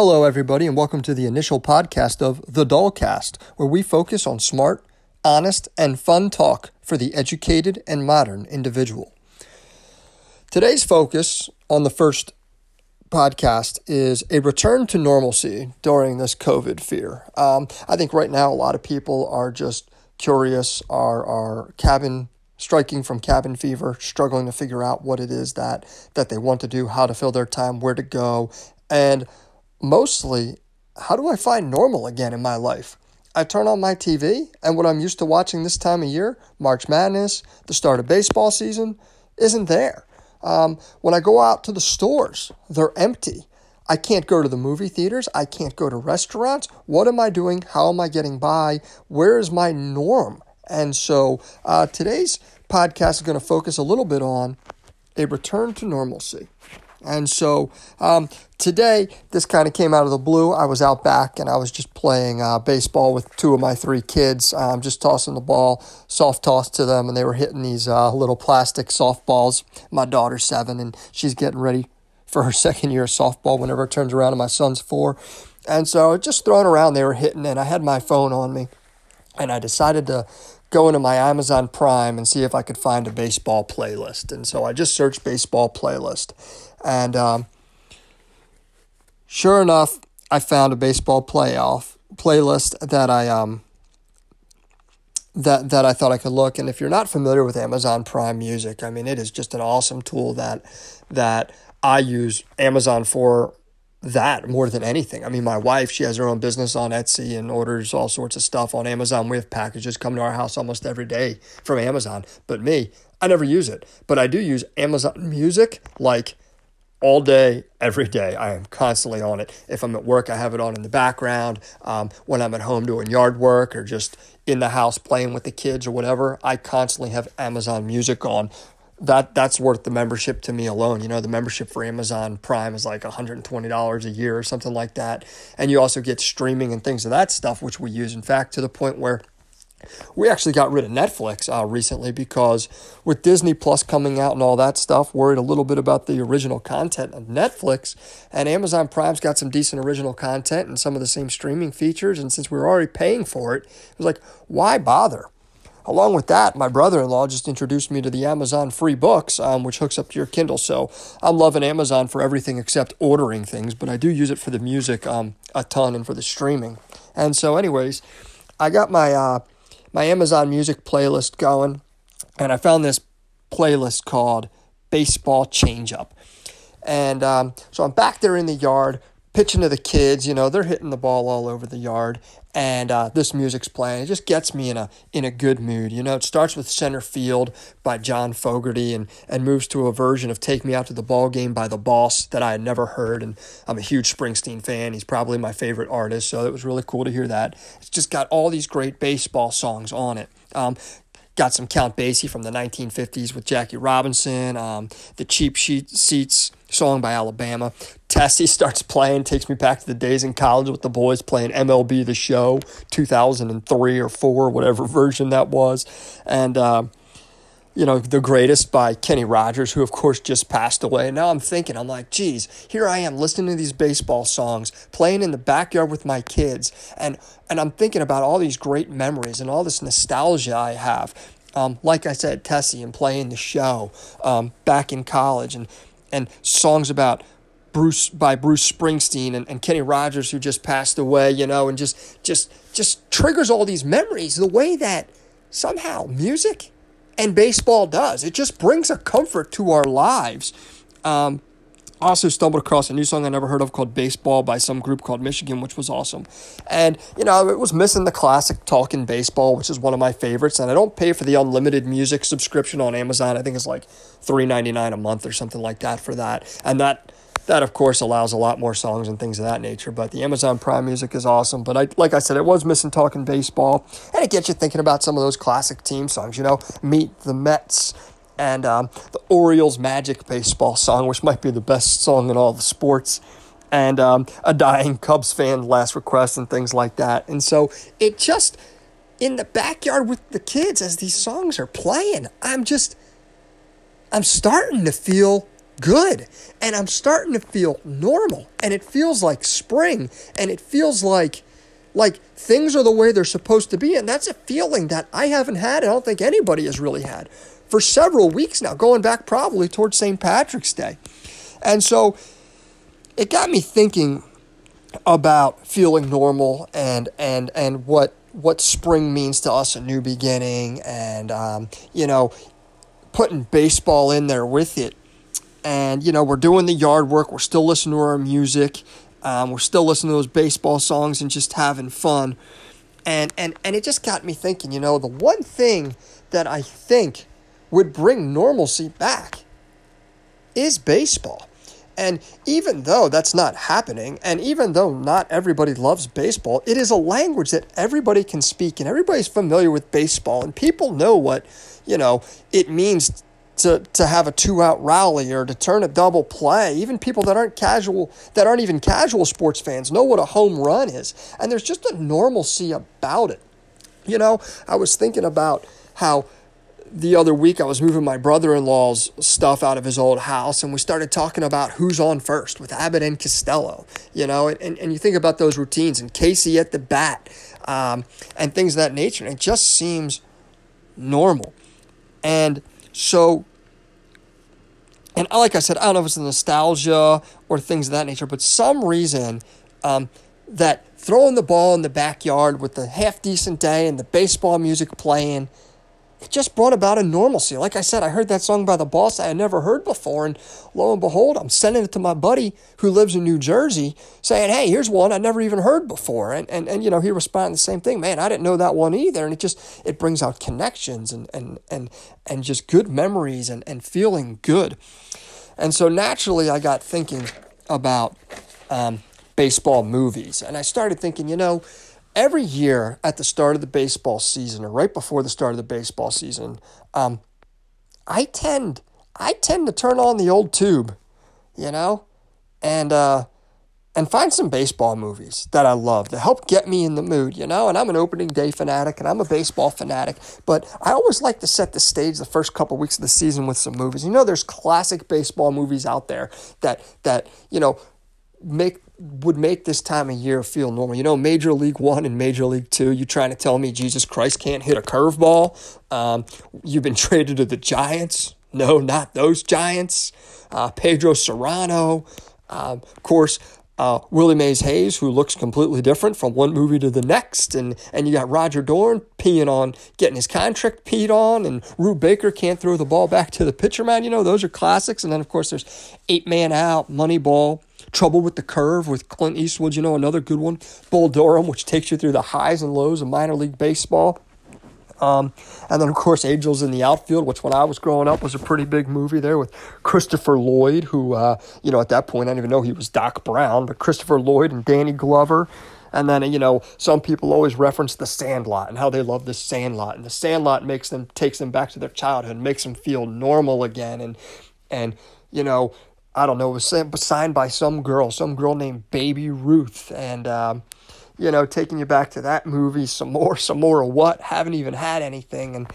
Hello, everybody, and welcome to the initial podcast of The Dullcast, where we focus on smart, honest, and fun talk for the educated and modern individual. Today's focus on the first podcast is a return to normalcy during this COVID fear. Um, I think right now a lot of people are just curious, are, are cabin striking from cabin fever, struggling to figure out what it is that that they want to do, how to fill their time, where to go, and mostly how do I find normal again in my life? I turn on my TV, and what I'm used to watching this time of year, March Madness, the start of baseball season, isn't there. Um, when I go out to the stores, they're empty. I can't go to the movie theaters. I can't go to restaurants. What am I doing? How am I getting by? Where is my norm? And so uh, today's podcast is going to focus a little bit on a return to normalcy. And so um, today, this kind of came out of the blue. I was out back and I was just playing uh, baseball with two of my three kids, um, just tossing the ball, soft toss to them, and they were hitting these uh, little plastic softballs. My daughter's seven, and she's getting ready for her second year of softball whenever it turns around, and my son's four. And so just throwing around, they were hitting, and I had my phone on me, and I decided to go into my Amazon Prime and see if I could find a baseball playlist. And so I just searched baseball playlist. And um, sure enough, I found a baseball playoff playlist that I um that that I thought I could look. And if you're not familiar with Amazon Prime Music, I mean it is just an awesome tool that that I use Amazon for that more than anything. I mean, my wife, she has her own business on Etsy and orders all sorts of stuff on Amazon. We have packages come to our house almost every day from Amazon. But me, I never use it. But I do use Amazon Music like all day, every day. I am constantly on it. If I'm at work, I have it on in the background. Um, when I'm at home doing yard work or just in the house playing with the kids or whatever, I constantly have Amazon Music on that that's worth the membership to me alone. You know, the membership for Amazon Prime is like $120 a year or something like that. And you also get streaming and things of that stuff, which we use. In fact, to the point where we actually got rid of Netflix uh, recently because with Disney Plus coming out and all that stuff, worried a little bit about the original content of Netflix. And Amazon Prime's got some decent original content and some of the same streaming features. And since we were already paying for it, it was like, why bother? Along with that, my brother in law just introduced me to the Amazon free books, um, which hooks up to your Kindle. So I'm loving Amazon for everything except ordering things, but I do use it for the music um, a ton and for the streaming. And so, anyways, I got my uh, my Amazon Music playlist going, and I found this playlist called Baseball Changeup. And um, so I'm back there in the yard pitching to the kids. You know, they're hitting the ball all over the yard, and uh, this music's playing. It just gets me in a in a good mood. You know, it starts with Center Field by John Fogerty, and and moves to a version of Take Me Out to the Ball Game by the Boss that I had never heard. And I'm a huge Springsteen fan. He's probably my favorite artist, so it was really cool to hear that. It's just got all these great baseball songs on it. Um, got some Count Basie from the 1950s with Jackie Robinson, um, the Cheap Sheet Seats song by Alabama. Tessie starts playing, takes me back to the days in college with the boys playing MLB The Show, 2003 or 4, whatever version that was. And, uh, you know, The Greatest by Kenny Rogers, who of course just passed away. And now I'm thinking, I'm like, geez, here I am listening to these baseball songs, playing in the backyard with my kids, and and I'm thinking about all these great memories and all this nostalgia I have. Um, like I said, Tessie and playing the show um, back in college, and and songs about Bruce by Bruce Springsteen and, and Kenny Rogers who just passed away, you know, and just just just triggers all these memories the way that somehow music and baseball does. It just brings a comfort to our lives. Um, also stumbled across a new song I never heard of called Baseball by some group called Michigan, which was awesome. And, you know, it was missing the classic Talking Baseball, which is one of my favorites. And I don't pay for the unlimited music subscription on Amazon. I think it's like $3.99 a month or something like that for that. And that that of course allows a lot more songs and things of that nature but the amazon prime music is awesome but i like i said it was missing talking baseball and it gets you thinking about some of those classic team songs you know meet the mets and um, the Orioles Magic baseball song, which might be the best song in all the sports, and um, a dying Cubs fan last request and things like that. And so it just in the backyard with the kids as these songs are playing, I'm just I'm starting to feel good. And I'm starting to feel normal. And it feels like spring. And it feels like like things are the way they're supposed to be. And that's a feeling that I haven't had. I don't think anybody has really had for several weeks now, going back probably towards St. Patrick's Day. And so it got me thinking about feeling normal and and and what what spring means to us a new beginning and um, you know putting baseball in there with it and you know we're doing the yard work. We're still listening to our music. Um, we're still listening to those baseball songs and just having fun. And and and it just got me thinking you know the one thing that i think would bring normalcy back is baseball. And even though that's not happening, and even though not everybody loves baseball, it is a language that everybody can speak, and everybody's familiar with baseball, and people know what, you know, it means to, to have a two out rally or to turn a double play. Even people that aren't casual, that aren't even casual sports fans, know what a home run is. And there's just a normalcy about it. You know, I was thinking about how the other week I was moving my brother-in-law's stuff out of his old house and we started talking about who's on first with Abbott and Costello, you know, and, and you think about those routines and Casey at the bat um, and things of that nature. And it just seems normal. And so, and like I said, I don't know if it's nostalgia or things of that nature, but some reason um, that throwing the ball in the backyard with the half decent day and the baseball music playing – it just brought about a normalcy. Like I said, I heard that song by the boss I had never heard before, and lo and behold, I'm sending it to my buddy who lives in New Jersey, saying, "Hey, here's one I never even heard before." And and, and you know, he responded the same thing. Man, I didn't know that one either. And it just it brings out connections and and and and just good memories and and feeling good. And so naturally, I got thinking about um, baseball movies, and I started thinking, you know every year at the start of the baseball season or right before the start of the baseball season, um, I tend I tend to turn on the old tube, you know, and uh, and find some baseball movies that I love that help get me in the mood, you know. And I'm an opening day fanatic and I'm a baseball fanatic, but I always like to set the stage the first couple of weeks of the season with some movies. You know, there's classic baseball movies out there that that you know make would make this time of year feel normal. You know, Major League One and Major League Two, you trying to tell me Jesus Christ can't hit a curveball? Um, you've been traded to the Giants. No, not those Giants. Uh, Pedro Serrano. Um, of course, uh, Willie Mays Hayes, who looks completely different from one movie to the next, and and you got Roger Dorn peeing on getting his contract peed on, and Rube Baker can't throw the ball back to the pitcher man. You know those are classics, and then of course there's Eight Man Out, Moneyball, Trouble with the Curve with Clint Eastwood, you know, another good one. Bull Durham, which takes you through the highs and lows of minor league baseball. Um, and then, of course, Angels in the Outfield, which when I was growing up was a pretty big movie there with Christopher Lloyd, who, uh, you know, at that point I didn't even know he was Doc Brown, but Christopher Lloyd and Danny Glover. And then, you know, some people always reference the Sandlot and how they love the Sandlot. And the Sandlot makes them, takes them back to their childhood, makes them feel normal again. And, and, you know, I don't know, it was signed by some girl, some girl named Baby Ruth. And, um, you know, taking you back to that movie, some more, some more of what? Haven't even had anything. And,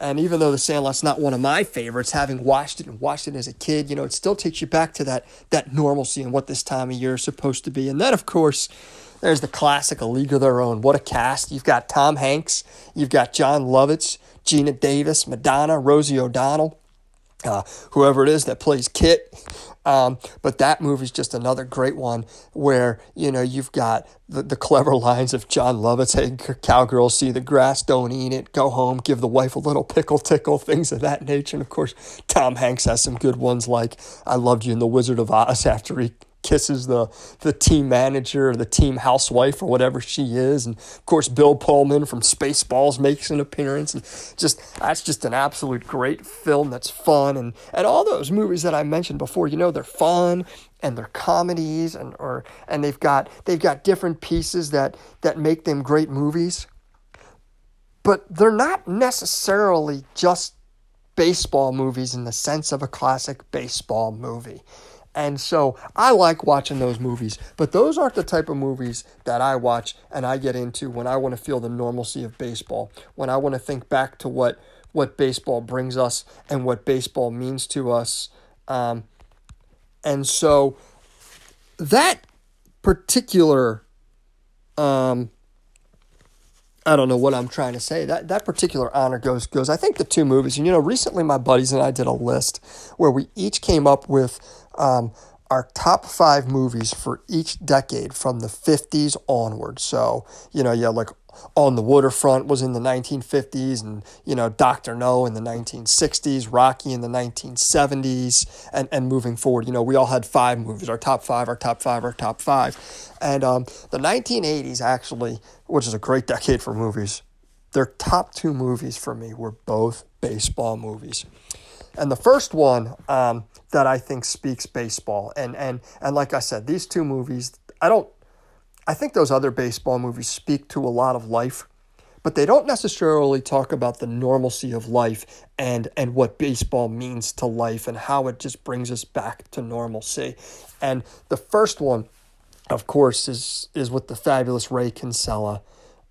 and even though The Sandlot's not one of my favorites, having watched it and watched it as a kid, you know, it still takes you back to that, that normalcy and what this time of year is supposed to be. And then, of course, there's the classic A League of Their Own. What a cast. You've got Tom Hanks, you've got Jon Lovitz, Geena Davis, Madonna, Rosie O'Donnell, uh, whoever it is that plays Kit. Um, but that movie is just another great one where, you know, you've got the, the clever lines of Jon Lovitz, hey, cowgirls see the grass, don't eat it, go home, give the wife a little pickle tickle, things of that nature. And of course, Tom Hanks has some good ones like I Loved You in The Wizard of Oz after he kisses the the team manager or the team housewife or whatever she is. And of course Bill Pullman from Spaceballs makes an appearance. And just that's just an absolute great film that's fun. And and all those movies that I mentioned before you know they're fun and they're comedies and or and they've got they've got different pieces that that make them great movies. But they're not necessarily just baseball movies in the sense of a classic baseball movie and so I like watching those movies, but those aren't the type of movies that I watch and I get into when I want to feel the normalcy of baseball, when I want to think back to what what baseball brings us and what baseball means to us. Um, And so that particular um I don't know what I'm trying to say. That that particular honor goes goes I think the two movies. And you know, recently my buddies and I did a list where we each came up with um, our top five movies for each decade from the 50s onward. So, you know, yeah, like On the Waterfront was in the 1950s, and, you know, Dr. No in the 1960s, Rocky in the 1970s, and, and moving forward. You know, we all had five movies, our top five, our top five, our top five. And um, the 1980s, actually, which is a great decade for movies, their top two movies for me were both baseball movies. And the first one, um, that I think speaks baseball. And and and like I said, these two movies, I don't I think those other baseball movies speak to a lot of life, but they don't necessarily talk about the normalcy of life and and what baseball means to life and how it just brings us back to normalcy. And the first one, of course, is is with the fabulous Ray Kinsella,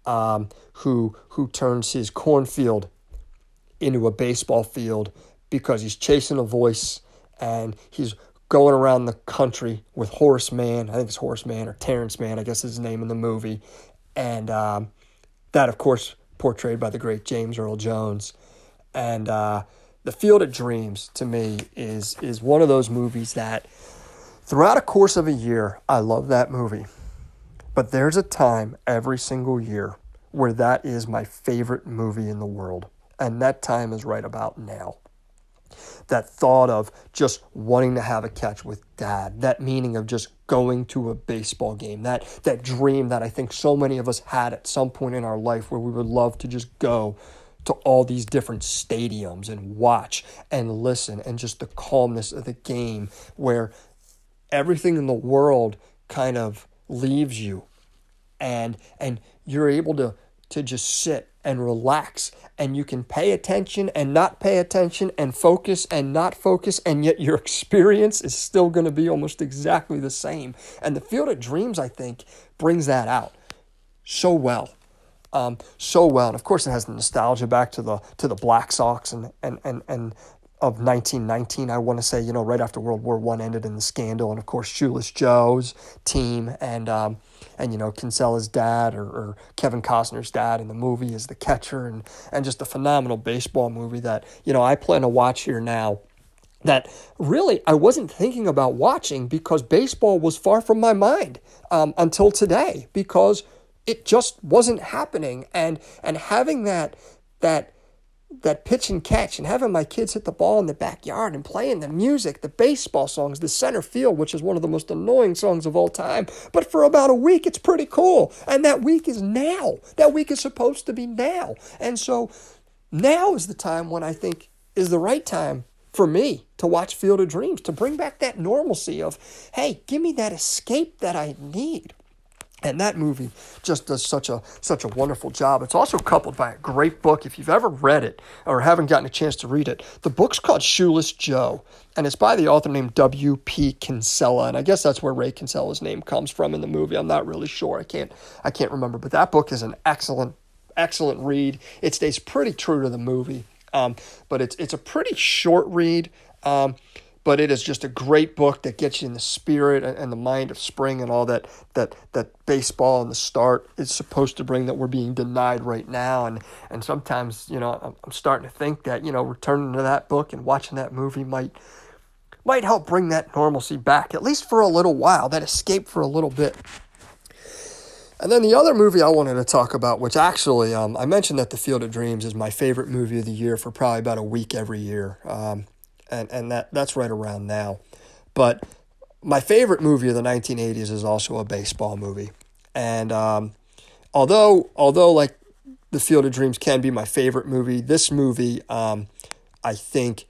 um, who who turns his cornfield into a baseball field because he's chasing a voice and he's going around the country with Horace Mann. I think it's Horace Mann or Terrence Mann, I guess is his name in the movie. And um, that, of course, portrayed by the great James Earl Jones. And uh, The Field of Dreams, to me, is, is one of those movies that throughout a course of a year, I love that movie. But there's a time every single year where that is my favorite movie in the world. And that time is right about now that thought of just wanting to have a catch with dad, that meaning of just going to a baseball game, that that dream that I think so many of us had at some point in our life where we would love to just go to all these different stadiums and watch and listen and just the calmness of the game where everything in the world kind of leaves you and and you're able to to just sit and relax and you can pay attention and not pay attention and focus and not focus and yet your experience is still going to be almost exactly the same. And the field of dreams i think brings that out so well um, so well. And of course it has the nostalgia back to the to the black sox and and and, and of 1919, I want to say, you know, right after World War One ended in the scandal, and of course, Shoeless Joe's team and um, and you know Kinsella's dad or, or Kevin Costner's dad in the movie is the catcher, and and just a phenomenal baseball movie that you know I plan to watch here now. That really I wasn't thinking about watching because baseball was far from my mind um, until today because it just wasn't happening, and and having that that that pitch and catch and having my kids hit the ball in the backyard and playing the music, the baseball songs, the center field, which is one of the most annoying songs of all time. But for about a week, it's pretty cool. And that week is now. That week is supposed to be now. And so now is the time when I think is the right time for me to watch Field of Dreams, to bring back that normalcy of, hey, give me that escape that I need. And that movie just does such a such a wonderful job. It's also coupled by a great book. If you've ever read it or haven't gotten a chance to read it, the book's called Shoeless Joe, and it's by the author named W. P. Kinsella. And I guess that's where Ray Kinsella's name comes from in the movie. I'm not really sure. I can't I can't remember. But that book is an excellent excellent read. It stays pretty true to the movie, um, but it's it's a pretty short read. Um, but it is just a great book that gets you in the spirit and the mind of spring and all that that that baseball and the start is supposed to bring that we're being denied right now and and sometimes you know I'm, starting to think that you know returning to that book and watching that movie might might help bring that normalcy back at least for a little while that escape for a little bit and then the other movie I wanted to talk about, which actually um, I mentioned that The Field of Dreams is my favorite movie of the year for probably about a week every year. Um, and and that that's right around now. But my favorite movie of the 1980s is also a baseball movie, and um, although although like the Field of Dreams can be my favorite movie, this movie um, I think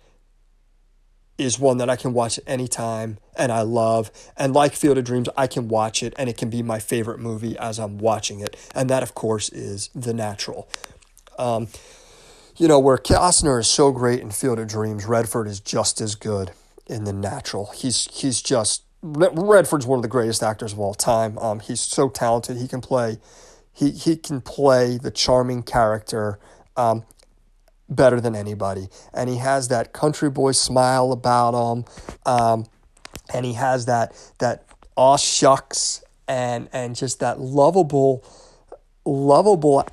is one that I can watch at any time and I love. And like Field of Dreams, I can watch it and it can be my favorite movie as I'm watching it. And that, of course, is The Natural. Um, you know, where Costner is so great in Field of Dreams, Redford is just as good in The Natural. He's he's just Redford's one of the greatest actors of all time. Um, he's so talented. He can play, he he can play the charming character, um, better than anybody. And he has that country boy smile about him. Um, and he has that that aw shucks and and just that lovable lovable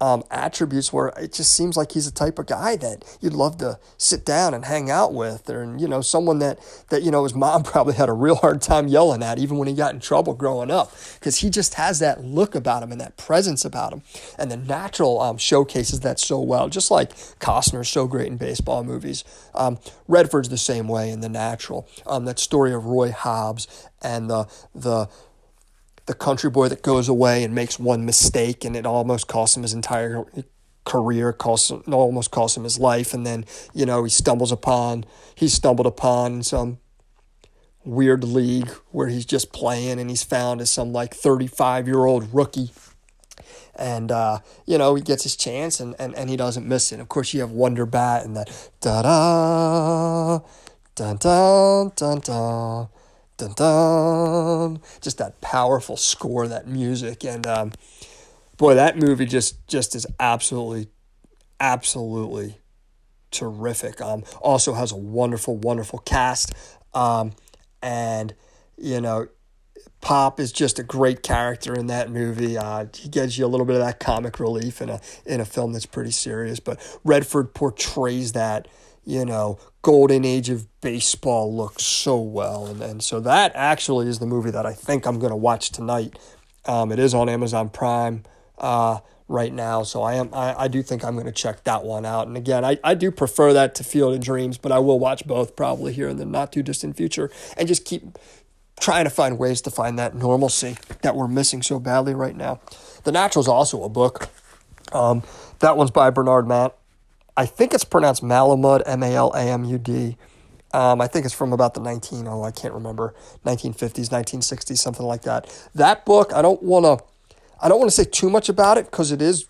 um, attributes where it just seems like he's the type of guy that you'd love to sit down and hang out with, or you know, someone that that you know his mom probably had a real hard time yelling at, even when he got in trouble growing up, because he just has that look about him and that presence about him, and the natural um, showcases that so well. Just like Costner's so great in baseball movies, um, Redford's the same way in The Natural. Um, that story of Roy Hobbs and the the the country boy that goes away and makes one mistake and it almost costs him his entire career, costs almost costs him his life, and then you know he stumbles upon he stumbled upon some weird league where he's just playing and he's found as some like 35 year old rookie and uh, you know he gets his chance and, and, and he doesn't miss it. Of course, you have Wonder Bat and that da da dun dun dun dun dun dun, just that powerful score, that music, and um, boy, that movie just just is absolutely, absolutely terrific. Um, also has a wonderful, wonderful cast, um, and you know. Pop is just a great character in that movie. Uh, he gives you a little bit of that comic relief in a in a film that's pretty serious. But Redford portrays that you know, golden age of baseball looks so well. And, and so that actually is the movie that I think I'm going to watch tonight. Um, it is on Amazon Prime uh, right now. So I am I, I do think I'm going to check that one out. And again, I, I do prefer that to Field of Dreams, but I will watch both probably here in the not too distant future and just keep trying to find ways to find that normalcy that we're missing so badly right now. The Natural is also a book. Um, that one's by Bernard Matt. I think it's pronounced Malamud, M A L A M U D. Um, I think it's from about the 19, oh, I can't remember, 1950s, 1960s, something like that. That book, I don't want to, I don't want to say too much about it because it is,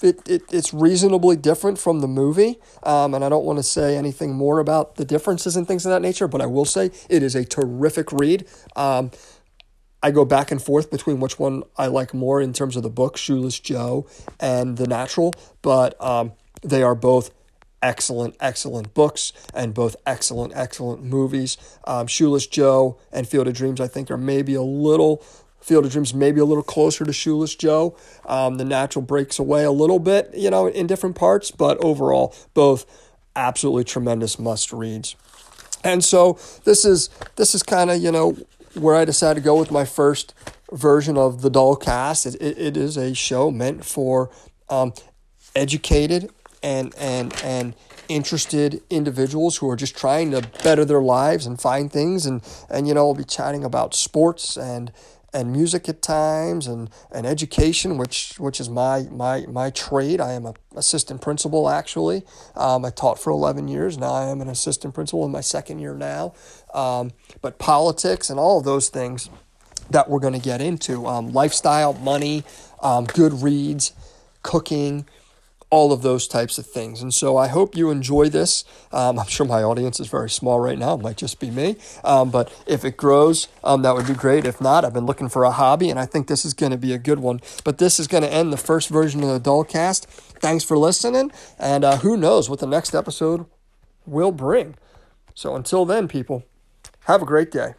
it, it, it's reasonably different from the movie. Um, and I don't want to say anything more about the differences and things of that nature, but I will say it is a terrific read. Um, I go back and forth between which one I like more in terms of the book, Shoeless Joe and The Natural, but um, they are both excellent, excellent books and both excellent, excellent movies. Um, Shoeless Joe and Field of Dreams, I think, are maybe a little. Field of Dreams maybe a little closer to Shoeless Joe. Um, the Natural breaks away a little bit, you know, in different parts, but overall, both absolutely tremendous must reads. And so this is this is kind of you know where I decided to go with my first version of the Dull Cast. It, it, it is a show meant for um, educated and and and interested individuals who are just trying to better their lives and find things and and you know I'll be chatting about sports and and music at times and, and education which which is my my my trade. I am a assistant principal actually. Um, I taught for 11 years. Now I am an assistant principal in my second year now. Um, but politics and all of those things that we're going to get into um, lifestyle money um, good reads cooking all of those types of things. And so I hope you enjoy this. Um, I'm sure my audience is very small right now. It might just be me. Um, but if it grows, um, that would be great. If not, I've been looking for a hobby, and I think this is going to be a good one. But this is going to end the first version of the Dullcast. Thanks for listening. And uh, who knows what the next episode will bring. So until then, people, have a great day.